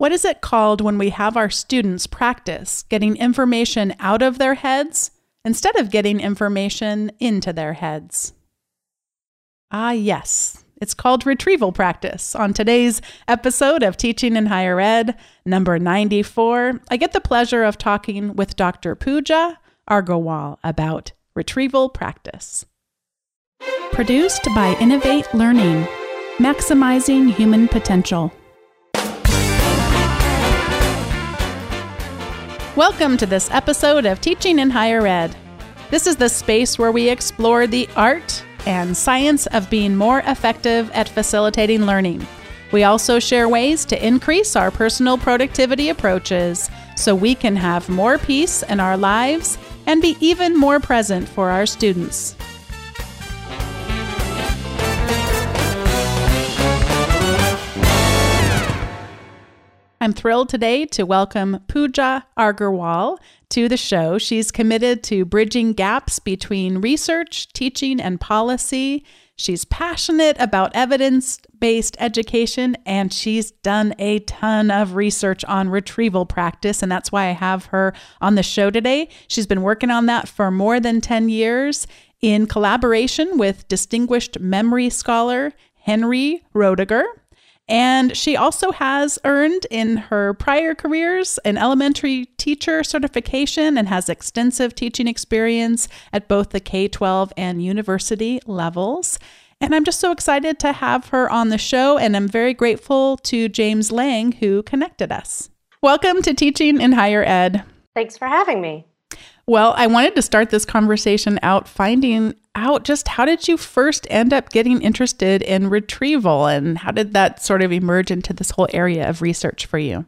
What is it called when we have our students practice getting information out of their heads instead of getting information into their heads? Ah, yes, it's called retrieval practice. On today's episode of Teaching in Higher Ed, number 94, I get the pleasure of talking with Dr. Pooja Agarwal about retrieval practice. Produced by Innovate Learning, maximizing human potential. Welcome to this episode of Teaching in Higher Ed. This is the space where we explore the art and science of being more effective at facilitating learning. We also share ways to increase our personal productivity approaches so we can have more peace in our lives and be even more present for our students. I'm thrilled today to welcome Pooja Agarwal to the show. She's committed to bridging gaps between research, teaching, and policy. She's passionate about evidence based education, and she's done a ton of research on retrieval practice. And that's why I have her on the show today. She's been working on that for more than 10 years in collaboration with distinguished memory scholar Henry Roediger. And she also has earned in her prior careers an elementary teacher certification and has extensive teaching experience at both the K 12 and university levels. And I'm just so excited to have her on the show, and I'm very grateful to James Lang who connected us. Welcome to Teaching in Higher Ed. Thanks for having me. Well, I wanted to start this conversation out finding out just how did you first end up getting interested in retrieval and how did that sort of emerge into this whole area of research for you?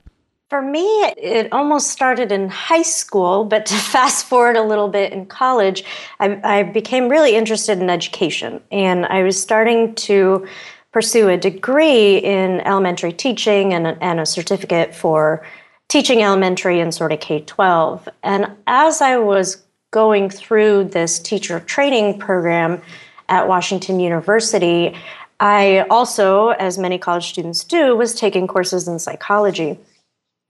For me, it almost started in high school, but to fast forward a little bit in college, I, I became really interested in education. And I was starting to pursue a degree in elementary teaching and and a certificate for teaching elementary and sort of K 12. And as I was going through this teacher training program at Washington University, I also, as many college students do, was taking courses in psychology.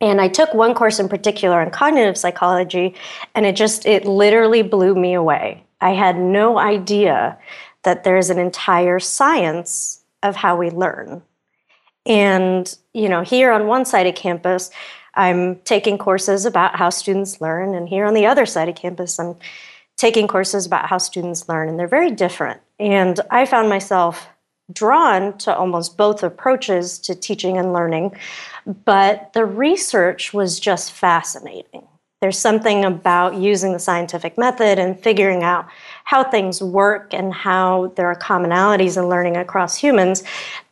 And I took one course in particular on cognitive psychology, and it just, it literally blew me away. I had no idea that there's an entire science of how we learn. And, you know, here on one side of campus, I'm taking courses about how students learn, and here on the other side of campus, I'm taking courses about how students learn, and they're very different. And I found myself drawn to almost both approaches to teaching and learning, but the research was just fascinating. There's something about using the scientific method and figuring out how things work and how there are commonalities in learning across humans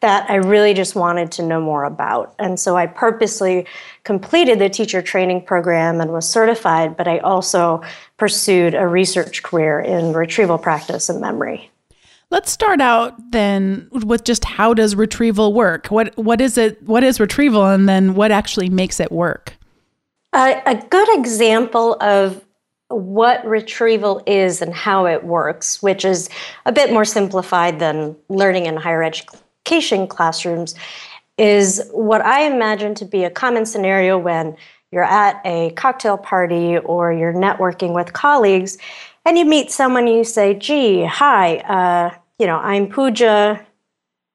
that I really just wanted to know more about. And so I purposely completed the teacher training program and was certified, but I also pursued a research career in retrieval practice and memory. Let's start out then with just how does retrieval work? What what is it? What is retrieval, and then what actually makes it work? Uh, a good example of what retrieval is and how it works, which is a bit more simplified than learning in higher education classrooms, is what I imagine to be a common scenario when you're at a cocktail party or you're networking with colleagues and you meet someone and you say, gee, hi, uh, you know, I'm Pooja.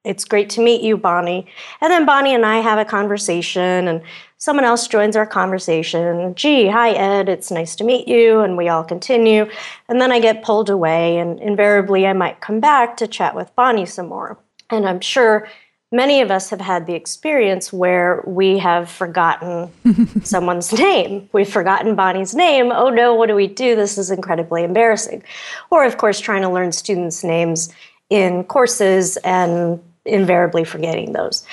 It's great to meet you, Bonnie. And then Bonnie and I have a conversation, and someone else joins our conversation. Gee, hi, Ed, it's nice to meet you. And we all continue. And then I get pulled away, and invariably I might come back to chat with Bonnie some more. And I'm sure many of us have had the experience where we have forgotten someone's name. We've forgotten Bonnie's name. Oh no, what do we do? This is incredibly embarrassing. Or, of course, trying to learn students' names in courses and invariably forgetting those.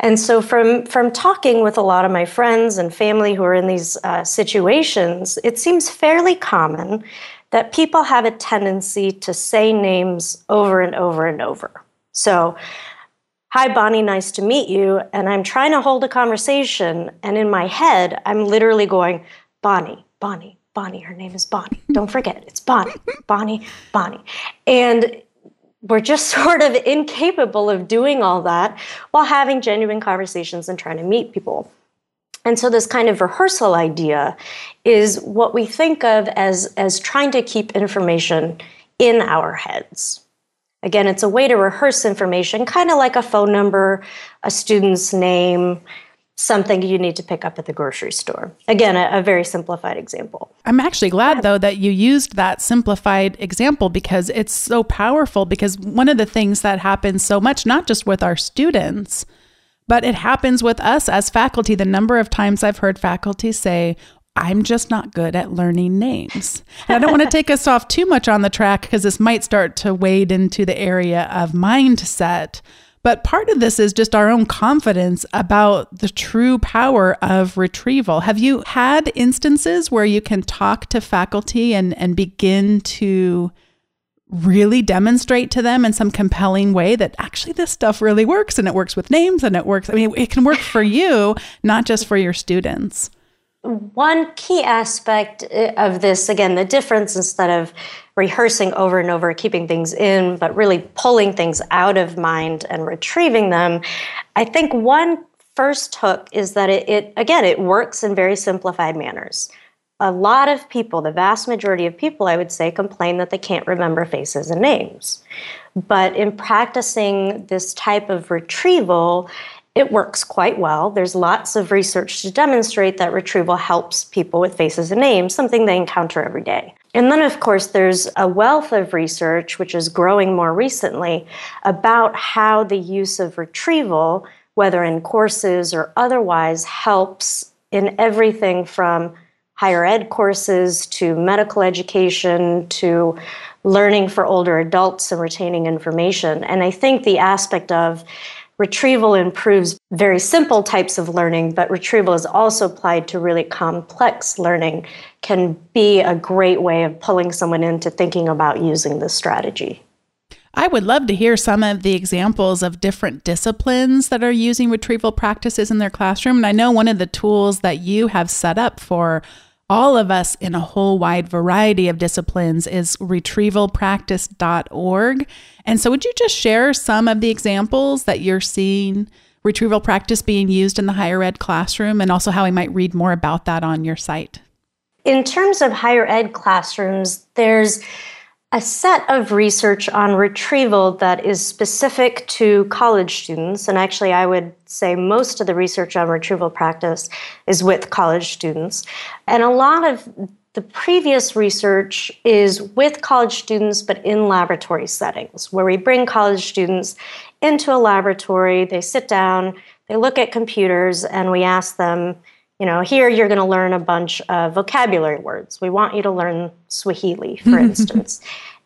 And so, from, from talking with a lot of my friends and family who are in these uh, situations, it seems fairly common that people have a tendency to say names over and over and over. So, hi, Bonnie, nice to meet you. And I'm trying to hold a conversation. And in my head, I'm literally going, Bonnie, Bonnie, Bonnie, her name is Bonnie. Don't forget, it's Bonnie, Bonnie, Bonnie. And we're just sort of incapable of doing all that while having genuine conversations and trying to meet people. And so this kind of rehearsal idea is what we think of as, as trying to keep information in our heads. Again, it's a way to rehearse information, kind of like a phone number, a student's name, something you need to pick up at the grocery store. Again, a, a, very simplified example. I'm actually glad, though, that you used that simplified example because it's so powerful. Because one of the things that happens so much, not just with our students, but it happens with us as faculty. The number of times I've heard faculty say, I'm just not good at learning names. And I don't want to take us off too much on the track because this might start to wade into the area of mindset. But part of this is just our own confidence about the true power of retrieval. Have you had instances where you can talk to faculty and, and begin to really demonstrate to them in some compelling way that actually this stuff really works and it works with names and it works? I mean, it can work for you, not just for your students. One key aspect eh, of this, again, the difference instead of rehearsing over and over, keeping things in, but really pulling things out of mind and retrieving them. I think one first hook is that it, it again, it works in very simplified manners. A lot of people, the vast majority of people, I would say, complain that they can't remember faces and names. But in practicing this type of retrieval, it works quite well. There's lots of research to demonstrate that retrieval helps people with faces and names, something they encounter every day. And then, of course, there's a wealth of research, which is growing more recently, about how the use of retrieval, whether in courses or otherwise, helps in everything from higher ed courses to medical education to learning for older adults and retaining information. And I think the aspect of Retrieval improves very simple types of learning, but retrieval is also applied to really complex learning, can be a great way of pulling someone into thinking about using this strategy. I would love to hear some of the examples of different disciplines that are using retrieval practices in their classroom. And I know one of the tools that you have set up for all of us in a whole wide variety of disciplines is retrievalpractice.org. And so, would you just share some of the examples that you're seeing retrieval practice being used in the higher ed classroom and also how we might read more about that on your site? In terms of higher ed classrooms, there's a set of research on retrieval that is specific to college students. And actually, I would say most of the research on retrieval practice is with college students. And a lot of the previous research is with college students, but in laboratory settings, where we bring college students into a laboratory, they sit down, they look at computers, and we ask them, you know, here you're going to learn a bunch of vocabulary words. We want you to learn Swahili, for instance.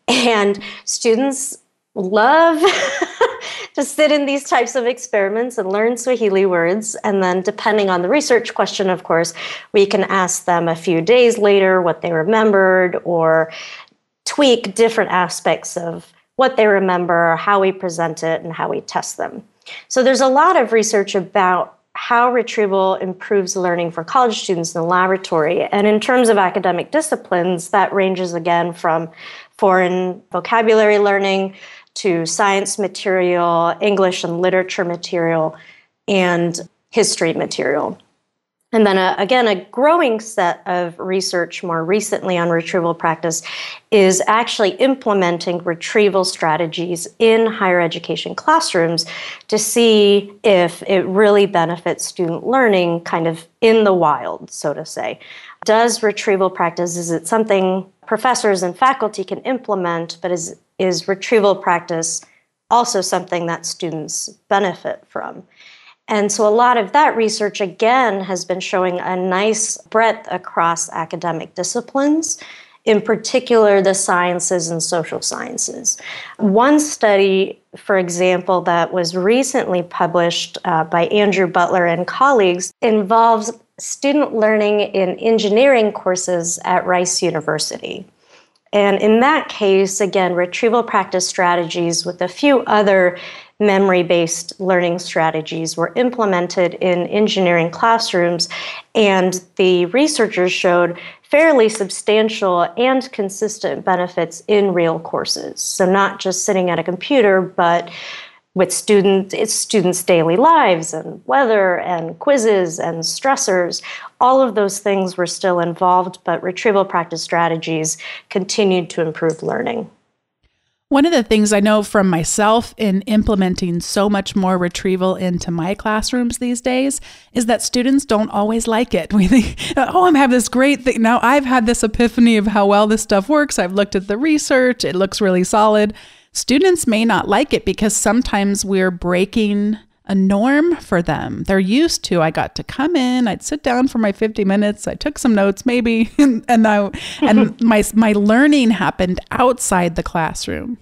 And students love to sit in these types of experiments and learn Swahili words. And then, depending on the research question, of course, we can ask them a few days later what they remembered or tweak different aspects of what they remember, how we present it, and how we test them. So, there's a lot of research about how retrieval improves learning for college students in the laboratory. And in terms of academic disciplines, that ranges again from foreign vocabulary learning to science material, English and literature material, and history material. And then, uh, again, a growing set of research more recently on retrieval practice is actually implementing retrieval strategies in higher education classrooms to see if it really benefits student learning kind of in the wild, so to say. Does retrieval practice, is it something professors and faculty can implement, but is, is retrieval practice also something that students benefit from? And so a lot of that research, again, has been showing a nice breadth across academic disciplines, in particular the sciences and social sciences. One study, for example, that was recently published uh, by Andrew Butler and colleagues involves student learning in engineering courses at Rice University. And in that case, again, retrieval practice strategies with a few other memory based learning strategies were implemented in engineering classrooms, and the researchers showed fairly substantial and consistent benefits in real courses. So, not just sitting at a computer, but with student, it's students' daily lives and weather and quizzes and stressors. All of those things were still involved, but retrieval practice strategies continued to improve learning. One of the things I know from myself in implementing so much more retrieval into my classrooms these days is that students don't always like it. We think, oh, I'm having this great thing. Now I've had this epiphany of how well this stuff works. I've looked at the research, it looks really solid. Students may not like it because sometimes we're breaking a norm for them. They're used to I got to come in, I'd sit down for my 50 minutes, I took some notes maybe and and, I, and my my learning happened outside the classroom.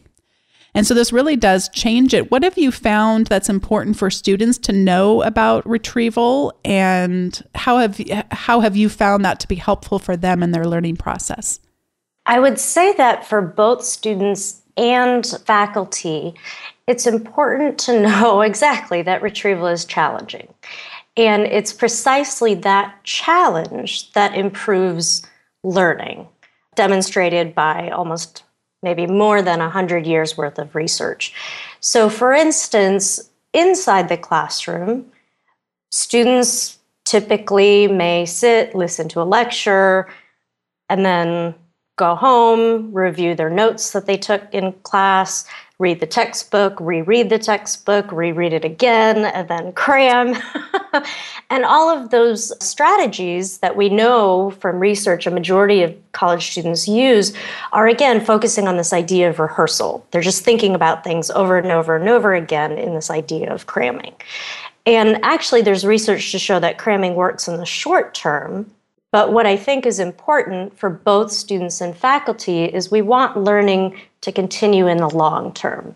And so this really does change it. What have you found that's important for students to know about retrieval and how have how have you found that to be helpful for them in their learning process? I would say that for both students and faculty, it's important to know exactly that retrieval is challenging. And it's precisely that challenge that improves learning, demonstrated by almost maybe more than 100 years worth of research. So, for instance, inside the classroom, students typically may sit, listen to a lecture, and then go home, review their notes that they took in class, read the textbook, reread the textbook, reread it again, and then cram. and all of those strategies that we know from research a majority of college students use are again focusing on this idea of rehearsal. They're just thinking about things over and over and over again in this idea of cramming. And actually, there's research to show that cramming works in the short term, but what I think is important for both students and faculty is we want learning to continue in the long term.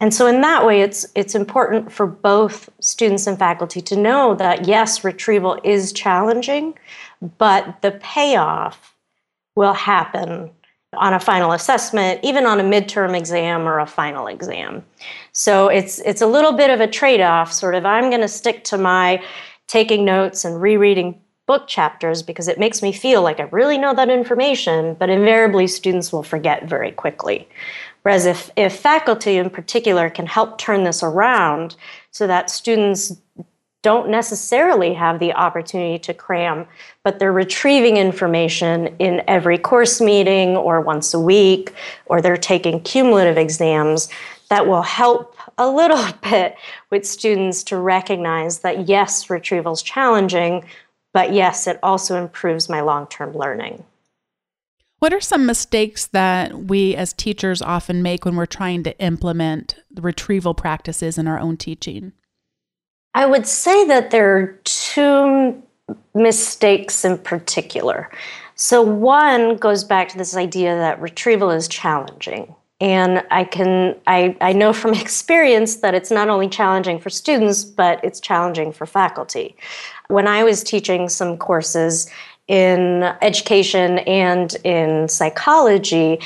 And so in that way it's it's important for both students and faculty to know that yes, retrieval is challenging, but the payoff will happen on a final assessment, even on a midterm exam or a final exam. So it's it's a little bit of a trade-off, sort of I'm going to stick to my taking notes and rereading book chapters because it makes me feel like I really know that information, but invariably students will forget very quickly. Whereas if, if faculty in particular can help turn this around so that students don't necessarily have the opportunity to cram, but they're retrieving information in every course meeting or once a week, or they're taking cumulative exams, that will help a little bit with students to recognize that yes, retrieval is challenging, but yes, it also improves my long term learning. What are some mistakes that we as teachers often make when we're trying to implement retrieval practices in our own teaching? I would say that there are two mistakes in particular. So, one goes back to this idea that retrieval is challenging. And I can I, I know from experience that it's not only challenging for students, but it's challenging for faculty. When I was teaching some courses in education and in psychology,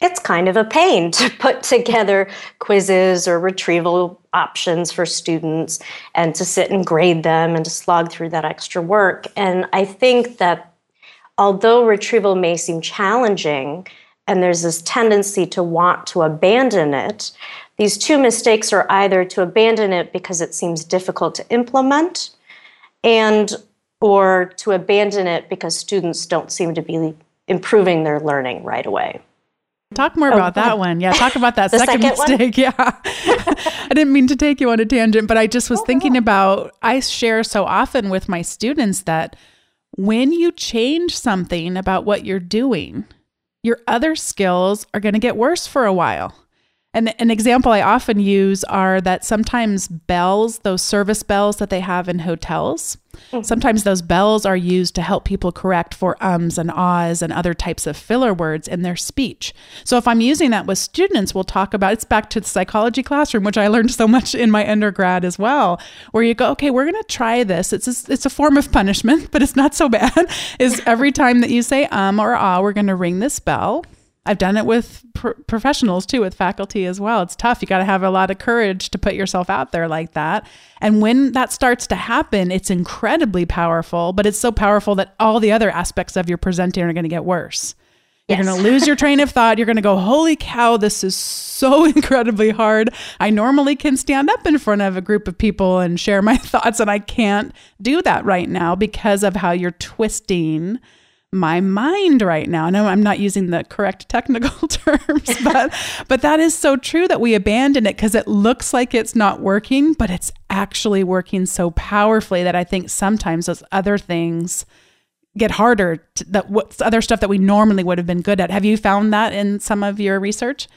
it's kind of a pain to put together quizzes or retrieval options for students and to sit and grade them and to slog through that extra work. And I think that although retrieval may seem challenging and there's this tendency to want to abandon it, these two mistakes are either to abandon it because it seems difficult to implement and or to abandon it because students don't seem to be improving their learning right away. Talk more oh, about that one. Yeah, talk about that second, second mistake. Yeah. I didn't mean to take you on a tangent, but I just was oh, thinking about I share so often with my students that when you change something about what you're doing, your other skills are going to get worse for a while. And an example I often use are that sometimes bells, those service bells that they have in hotels, mm-hmm. sometimes those bells are used to help people correct for ums and ahs and other types of filler words in their speech. So if I'm using that with students, we'll talk about it's back to the psychology classroom, which I learned so much in my undergrad as well, where you go, okay, we're going to try this. It's a, it's a form of punishment, but it's not so bad. Is every time that you say um or ah, we're going to ring this bell I've done it with pro- professionals too, with faculty as well. It's tough. You got to have a lot of courage to put yourself out there like that. And when that starts to happen, it's incredibly powerful, but it's so powerful that all the other aspects of your presenting are going to get worse You're yes. going to lose your train of thought. You're going to go, holy cow, this is so incredibly hard. I normally can stand up in front of a group of people and share my thoughts, and I can't do that right now because of how you're twisting my mind right now. Know I'm not using the correct technical terms, but but that is so true that we abandon it because it looks like it's not working, but it's actually working so powerfully that I think sometimes those other things get harder to, that what's other stuff that we normally would have been good at. Have you found that in some of your research?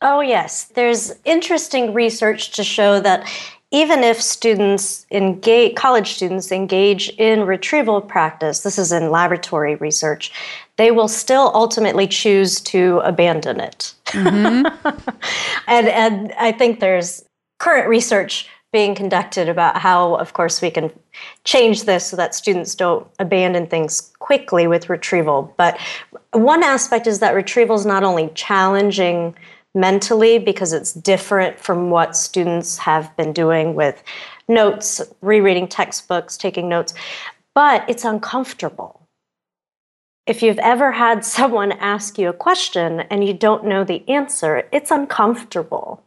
Oh, yes. There's interesting research to show that even if students engage, college students engage in retrieval practice, this is in laboratory research, they will still ultimately choose to abandon it. Mm-hmm. and, and I think there's current research being conducted about how, of course, we can change this so that students don't abandon things quickly with retrieval. But one aspect is that retrieval is not only challenging mentally because it's different from what students have been doing with notes, rereading textbooks, taking notes, but it's uncomfortable. If you've ever had someone ask you a question and you don't know the answer, it's uncomfortable.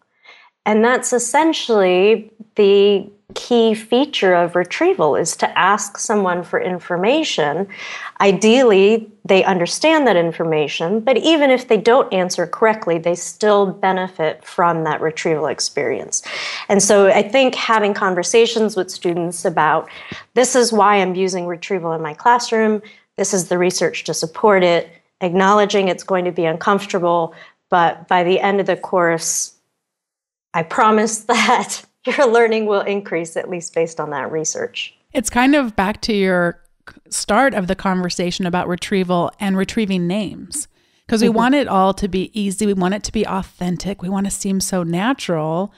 And that's essentially the key feature of retrieval is to ask someone for information. Ideally, they understand that information, but even if they don't answer correctly, they still benefit from that retrieval experience. And so I think having conversations with students about this is why I'm using retrieval in my classroom, this is the research to support it, acknowledging it's going to be uncomfortable, but by the end of the course, I promise that your learning will increase, at least based on that research. It's kind of back to your start of the conversation about retrieval and retrieving names because we mm-hmm. want it all to be easy. We want it to be authentic. We want to seem so natural.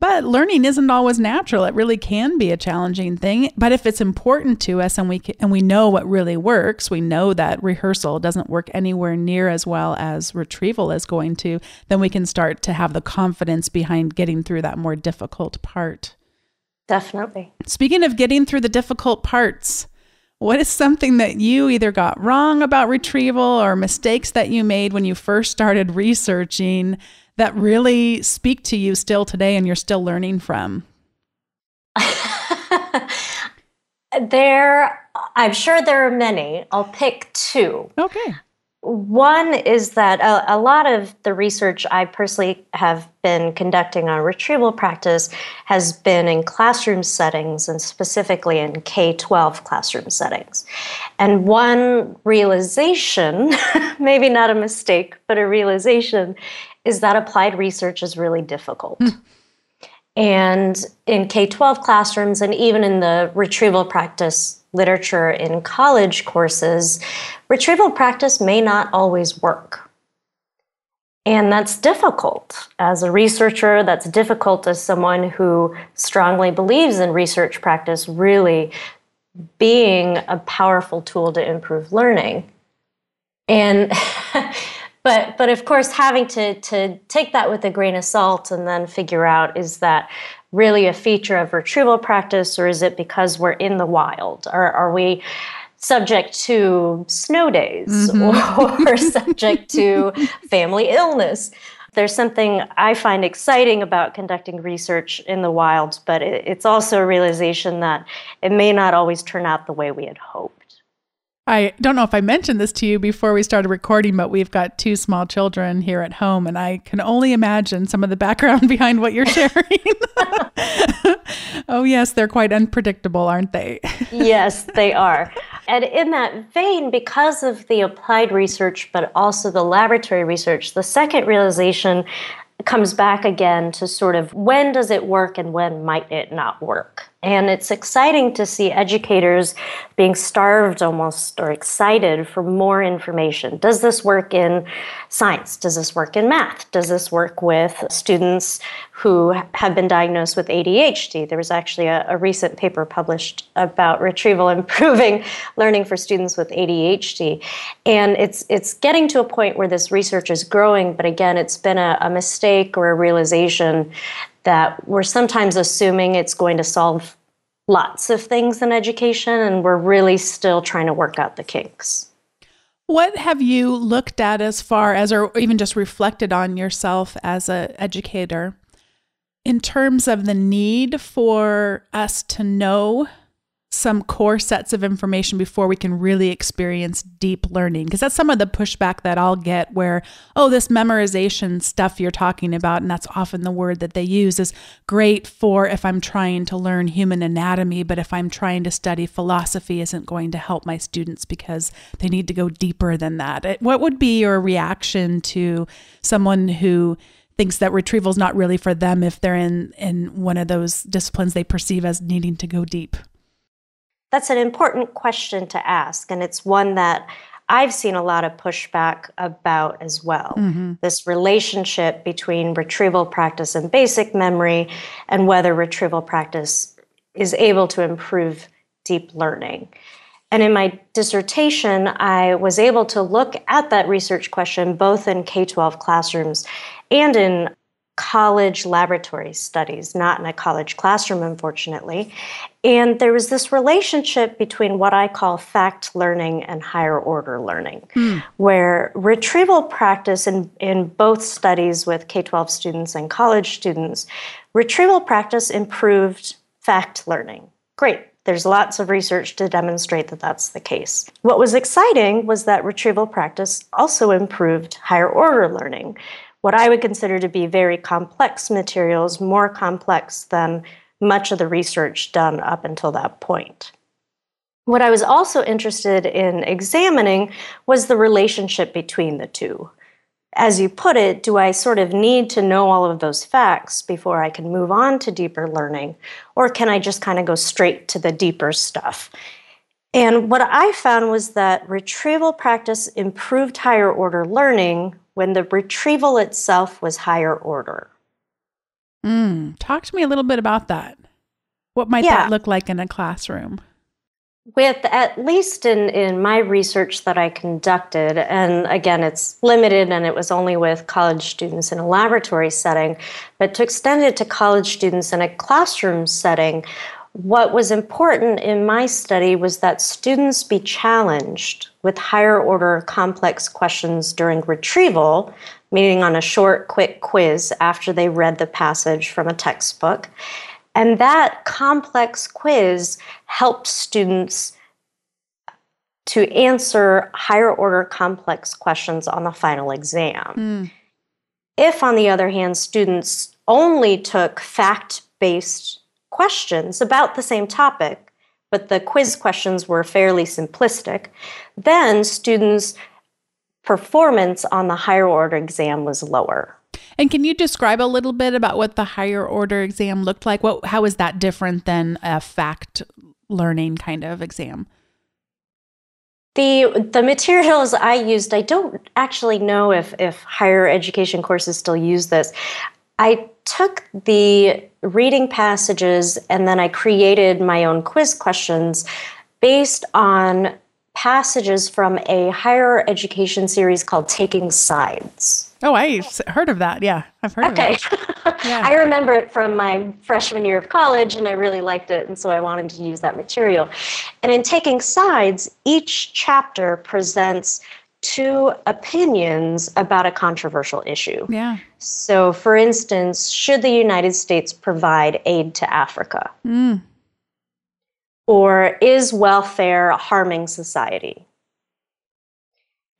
But learning isn't always natural. It really can be a challenging thing. But if it's important to us and we can, and we know what really works, we know that rehearsal doesn't work anywhere near as well as retrieval is going to, then we can start to have the confidence behind getting through that more difficult part. Definitely. Speaking of getting through the difficult parts, what is something that you either got wrong about retrieval or mistakes that you made when you first started researching that really speak to you still today and you're still learning from? there, I'm sure there are many. I'll pick two. Okay. One is that a, a, lot of the research I personally have been conducting on retrieval practice has been in classroom settings and specifically in K 12 classroom settings. And one realization, maybe not a mistake, but a realization, is that applied research is really difficult. Mm. And in K 12 classrooms and even in the retrieval practice literature in college courses, retrieval practice may not always work. And that's difficult. As a researcher, that's difficult as someone who strongly believes in research practice really being a powerful tool to improve learning. And but but of course having to to take that with a grain of salt and then figure out is that really a feature of retrieval practice, or is it because we're in the wild? Or are we subject to snow days mm-hmm. or subject to family illness? There's something I find exciting about conducting research in the wild, but it's also a realization that it may not always turn out the way we had hoped. I don't know if I mentioned this to you before we started recording, but we've got two small children here at home, and I can only imagine some of the background behind what you're sharing. oh, yes, they're quite unpredictable, aren't they? yes, they are. And in that vein, because of the applied research, but also the laboratory research, the second realization comes back again to sort of when does it work and when might it not work? And it's exciting to see educators being starved almost or excited for more information. Does this work in science? Does this work in math? Does this work with students who have been diagnosed with ADHD? There was actually a, a recent paper published about retrieval improving learning for students with ADHD. And it's, it's getting to a point where this research is growing, but again, it's been a, a mistake or a realization that we're sometimes assuming it's going to solve lots of things in education, and we're really still trying to work out the kinks. What have you looked at as far as, or even just reflected on yourself as an educator in terms of the need for us to know some core sets of information before we can really experience deep learning. Because that's some of the pushback that I'll get where oh this memorization stuff you're talking about and that's often the word that they use is great for if I'm trying to learn human anatomy but if I'm trying to study philosophy isn't going to help my students because they need to go deeper than that. What would be your reaction to someone who thinks that retrieval is not really for them if they're in in one of those disciplines they perceive as needing to go deep that's an important question to ask, and it's one that I've seen a lot of pushback about as well. Mm-hmm. This relationship between retrieval practice and basic memory, and whether retrieval practice is able to improve deep learning. And in my dissertation, I was able to look at that research question both in K 12 classrooms and in college laboratory studies, not in a college classroom, unfortunately. And there was this relationship between what I call fact learning and higher order learning, mm. where retrieval practice in, in both studies with K 12 students and college students, retrieval practice improved fact learning. Great. There's lots of research to demonstrate that that's the case. What was exciting was that retrieval practice also improved higher order learning, what I would consider to be very complex materials, more complex than much of the research done up until that point. What I was also interested in examining was the relationship between the two. As you put it, do I sort of need to know all of those facts before I can move on to deeper learning? Or can I just kind of go straight to the deeper stuff? And what I found was that retrieval practice improved higher order learning when the retrieval itself was higher order. Mm, talk to me a little bit about that. What might yeah. that look like in a classroom? With at least in, in my research that I conducted, and again, it's limited and it was only with college students in a laboratory setting, but to extend it to college students in a classroom setting, what was important in my study was that students be challenged with higher order complex questions during retrieval, meaning on a short, quick quiz after they read the passage from a textbook. And that complex quiz helped students to answer higher order complex questions on the final exam. Mm. If, on the other hand, students only took fact based questions about the same topic, but the quiz questions were fairly simplistic, then students' performance on the higher order exam was lower. And can you describe a little bit about what the higher order exam looked like? What how is that different than a fact learning kind of exam? The the materials I used, I don't actually know if if higher education courses still use this. I took the reading passages and then I created my own quiz questions based on passages from a higher education series called Taking Sides. Oh, I heard of that. Yeah, I've heard okay. of it. Yeah. I remember it from my freshman year of college and I really liked it. And so I wanted to use that material. And in Taking Sides, each chapter presents two opinions about a controversial issue. Yeah. So, for instance, should the United States provide aid to Africa? Mm. Or is welfare harming society?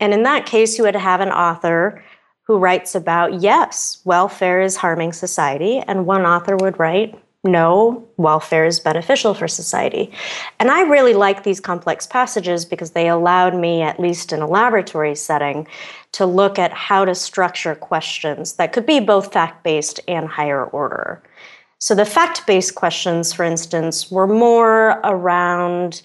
And in that case, you would have an author who writes about yes, welfare is harming society, and one author would write no, welfare is beneficial for society. And I really like these complex passages because they allowed me, at least in a laboratory setting, to look at how to structure questions that could be both fact based and higher order. So the fact based questions, for instance, were more around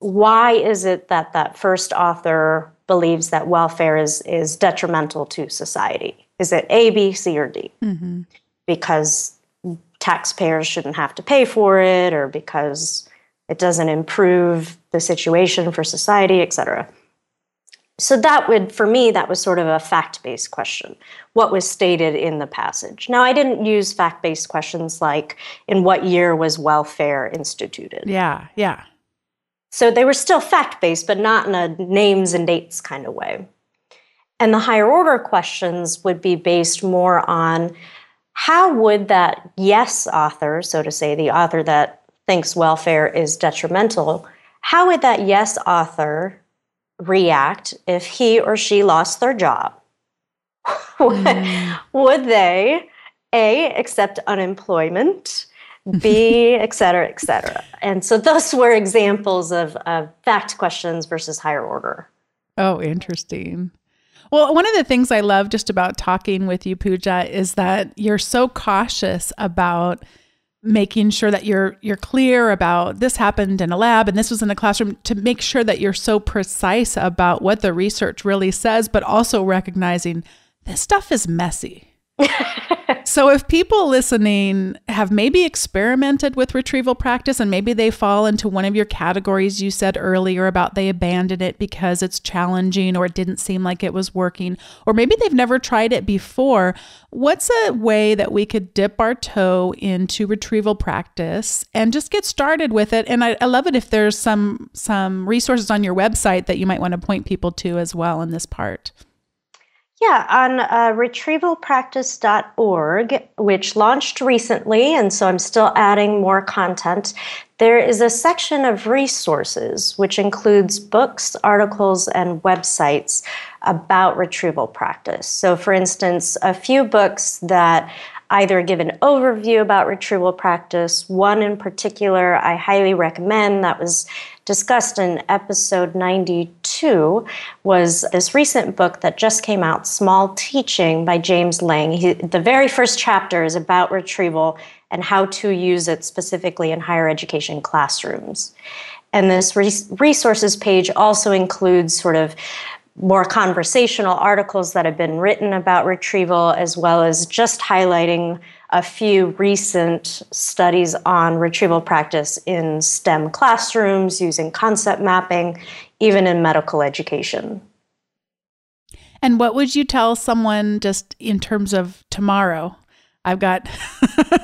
why is it that that first author believes that welfare is, is detrimental to society? Is it A, B, C, or D? Mm-hmm. Because taxpayers shouldn't have to pay for it or because it doesn't improve the situation for society, et cetera. So that would, for me, that was sort of a fact-based question. What was stated in the passage? Now, I didn't use fact-based questions like, in what year was welfare instituted? Yeah, yeah. So they were still fact based, but not in a names and dates kind of way. And the higher order questions would be based more on how would that yes author, so to say, the author that thinks welfare is detrimental, how would that yes author react if he or she lost their job? mm. would they a accept unemployment b et cetera et cetera and so those were examples of, of fact questions versus higher order oh interesting well, one of the things I love just about talking with you, Pooja, is that you're so cautious about making sure that you're you're clear about this happened in a lab and this was in a classroom to make sure that you're so precise about what the research really says, but also recognizing this stuff is messy. so if people listening have maybe experimented with retrieval practice and maybe they fall into one of your categories you said earlier about they abandoned it because it's challenging or it didn't seem like it was working or maybe they've never tried it before what's a way that we could dip our toe into retrieval practice and just get started with it? And I, I love it if there's some some resources on your website that you might want to point people to as well in this part yeah, on uh, retrievalpractice.org, which launched recently, and so I'm still adding more content, there is a section of resources, which includes books, articles, and websites about retrieval practice. So, for instance, a few books that either give an overview about retrieval practice. One in particular I highly recommend that was discussed in episode 92 was this recent book that just came out, Small Teaching by James Lang. He, the very first chapter is about retrieval and how to use it specifically in higher education classrooms. And this resources page also includes sort of more conversational articles that have been written about retrieval, as well as just highlighting a few recent studies on retrieval practice in STEM classrooms using concept mapping, even in medical education. And what would you tell someone just in terms of tomorrow? I've got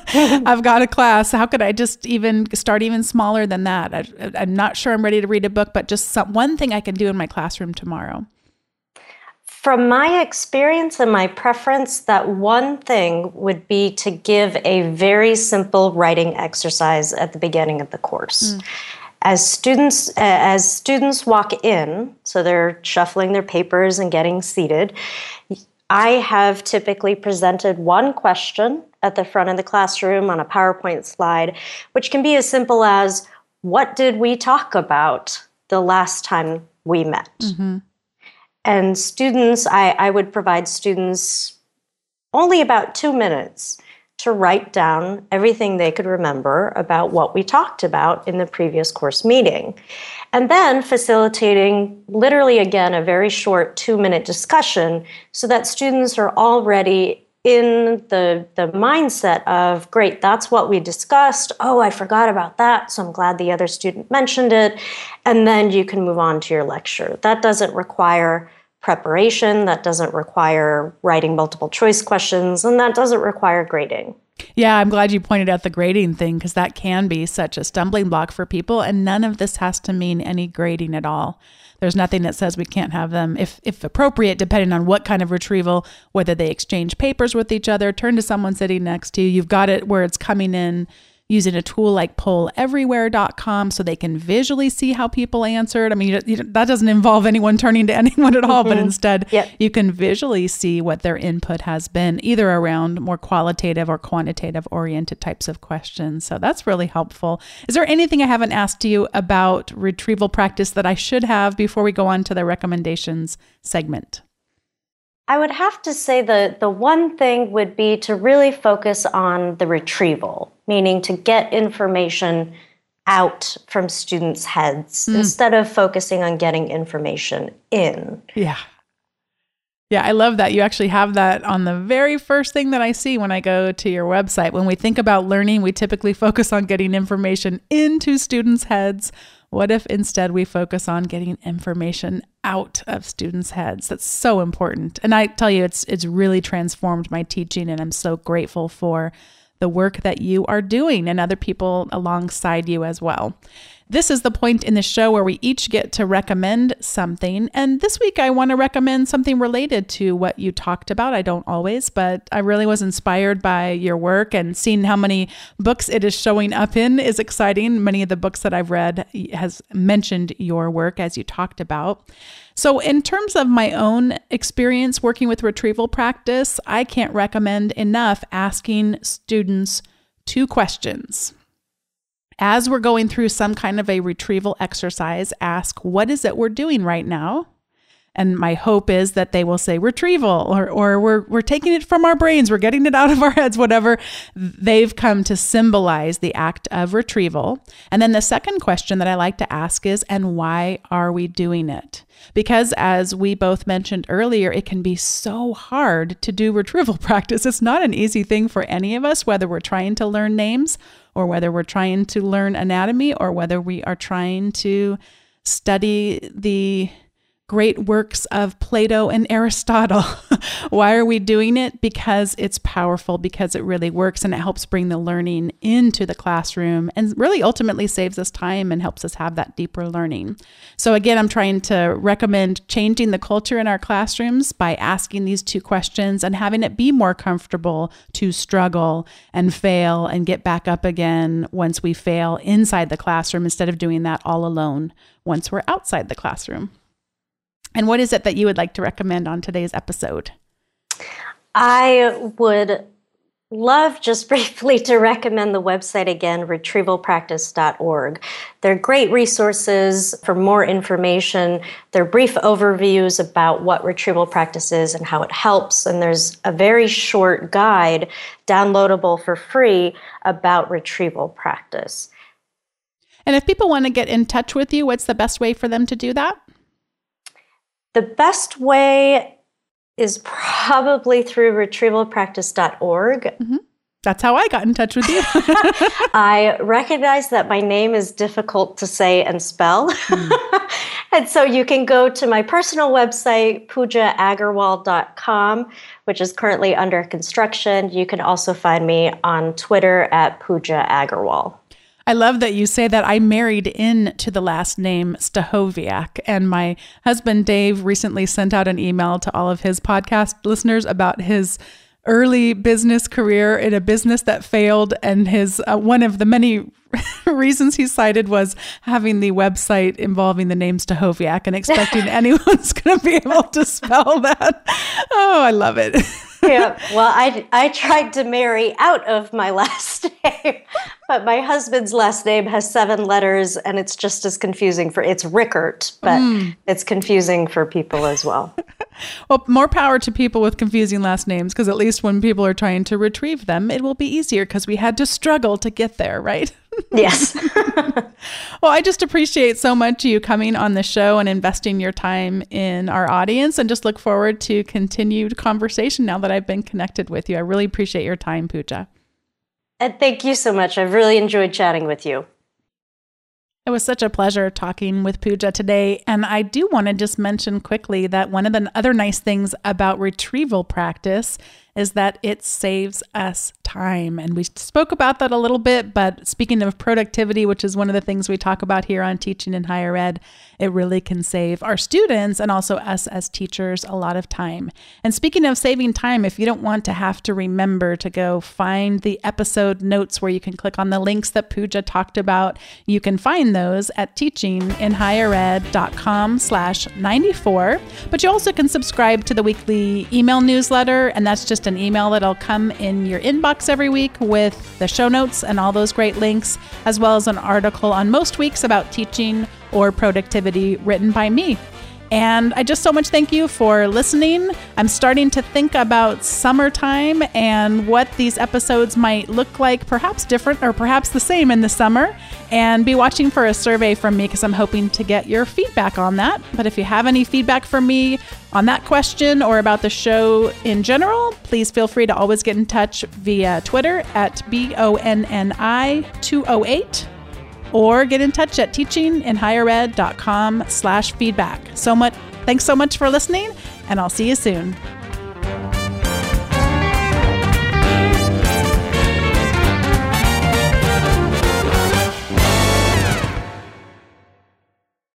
I've got a class. How could I just even start even smaller than that? I, am not sure I'm ready to read a book, but just some, one thing I can do in my classroom tomorrow. From my experience and my preference, that one thing would be to give a very simple writing exercise at the beginning of the course. Mm. As students as students walk in, so they're shuffling their papers and getting seated, I have typically presented one question at the front of the classroom on a PowerPoint slide, which can be as simple as what did we talk about the last time we met? Mm-hmm. And students, I, I would provide students only about two minutes to write down everything they could remember about what we talked about in the previous course meeting. And then facilitating literally again a very short two minute discussion so that students are already in the, the mindset of great that's what we discussed. Oh i forgot about that so i'm glad the other student mentioned it. And then you can move on to your lecture. That doesn't require preparation, that doesn't require writing multiple choice questions, and that doesn't require grading. Yeah, I'm glad you pointed out the grading thing because that can be such a stumbling block for people. And none of this has to mean any grading at all. There's nothing that says we can't have them, if, if appropriate, depending on what kind of retrieval, whether they exchange papers with each other, turn to someone sitting next to you. You've got it where it's coming in using a tool like polleverywhere.com so they can visually see how people answered. I mean, you, you, that doesn't involve anyone turning to anyone at all, mm-hmm. but instead yep. you can visually see what their input has been, either around more qualitative or quantitative oriented types of questions. So that's really helpful. Is there anything I haven't asked you about retrieval practice that I should have before we go on to the recommendations segment? I would have to say that the one thing would be to really focus on the retrieval, meaning to get information out from students' heads mm. instead of focusing on getting information in. Yeah. Yeah, I love that. You actually have that on the very first thing that I see when I go to your website. When we think about learning, we typically focus on getting information into students' heads what if instead we focus on getting information out of students' heads? That's so important. And I tell you, it's it's really transformed my teaching, and I'm so grateful for the work that you are doing and other people alongside you as well. This is the point in the show where we each get to recommend something. And this week, I want to recommend something related to what you talked about. I don't always, but I really was inspired by your work and seeing how many books it is showing up in is exciting. Many of the books that I've read has mentioned your work as you talked about. So, in terms of my own experience working with retrieval practice, I can't recommend enough asking students two questions as we're going through some kind of a retrieval exercise, ask, What is it we're doing right now? And my hope is that they will say retrieval or, or we're, we're taking it from our brains, we're getting it out of our heads, whatever. They've come to symbolize the act of retrieval. And then the second question that I like to ask is, and why are we doing it? Because as we both mentioned earlier, it can be so hard to do retrieval practice. It's not an easy thing for any of us, whether we're trying to learn names or whether we're trying to learn anatomy or whether we are trying to study the great works of Plato and Aristotle. Why are we doing it? Because it's powerful, because it really works and it helps bring the learning into the classroom and really ultimately saves us time and helps us have that deeper learning. So, again, I'm trying to recommend changing the culture in our classrooms by asking these two questions and having it be more comfortable to struggle and fail and get back up again once we fail inside the classroom instead of doing that all alone once we're outside the classroom. And what is it that you would like to recommend on today's episode? I would love just briefly to recommend the website again, retrievalpractice.org. They're great resources for more information. They're brief overviews about what retrieval practice is and how it helps. And there's a very short guide downloadable for free about retrieval practice. And if people want to get in touch with you, what's the best way for them to do that? The best way is probably through retrievalpractice.org. Mm-hmm. That's how I got in touch with you. I recognize that my name is difficult to say and spell. Mm. and so you can go to my personal website, poojaagarwal.com, which is currently under construction. You can also find me on Twitter at Pooja Agarwal. I love that you say that I married into the last name Stachowiak. And my husband, Dave, recently sent out an email to all of his podcast listeners about his early business career in a business that failed. And his uh, one of the many reasons he cited was having the website involving the name Stachowiak and expecting anyone's going to be able to spell that. Oh, I love it. yeah. Well, I, I tried to marry out of my last name, but my husband's last name has seven letters and it's just as confusing for it's Rickert, but mm. it's confusing for people as well. well, more power to people with confusing last names because at least when people are trying to retrieve them, it will be easier because we had to struggle to get there, right? Yes. well, I just appreciate so much you coming on the show and investing your time in our audience and just look forward to continued conversation now that I've been connected with you. I really appreciate your time, Pooja. And thank you so much. I've really enjoyed chatting with you. It was such a pleasure talking with Pooja today. And I do want to just mention quickly that one of the other nice things about retrieval practice is that it saves us time. And we spoke about that a little bit, but speaking of productivity, which is one of the things we talk about here on Teaching in Higher Ed, it really can save our students and also us as teachers a lot of time. And speaking of saving time, if you don't want to have to remember to go find the episode notes where you can click on the links that Pooja talked about, you can find those at teachinginhighered.com slash 94. But you also can subscribe to the weekly email newsletter, and that's just an email that'll come in your inbox every week with the show notes and all those great links, as well as an article on most weeks about teaching or productivity written by me. And I just so much thank you for listening. I'm starting to think about summertime and what these episodes might look like, perhaps different or perhaps the same in the summer. And be watching for a survey from me because I'm hoping to get your feedback on that. But if you have any feedback for me on that question or about the show in general, please feel free to always get in touch via Twitter at B O N N I 208 or get in touch at teachinginhighered.com slash feedback. So much, thanks so much for listening, and I'll see you soon.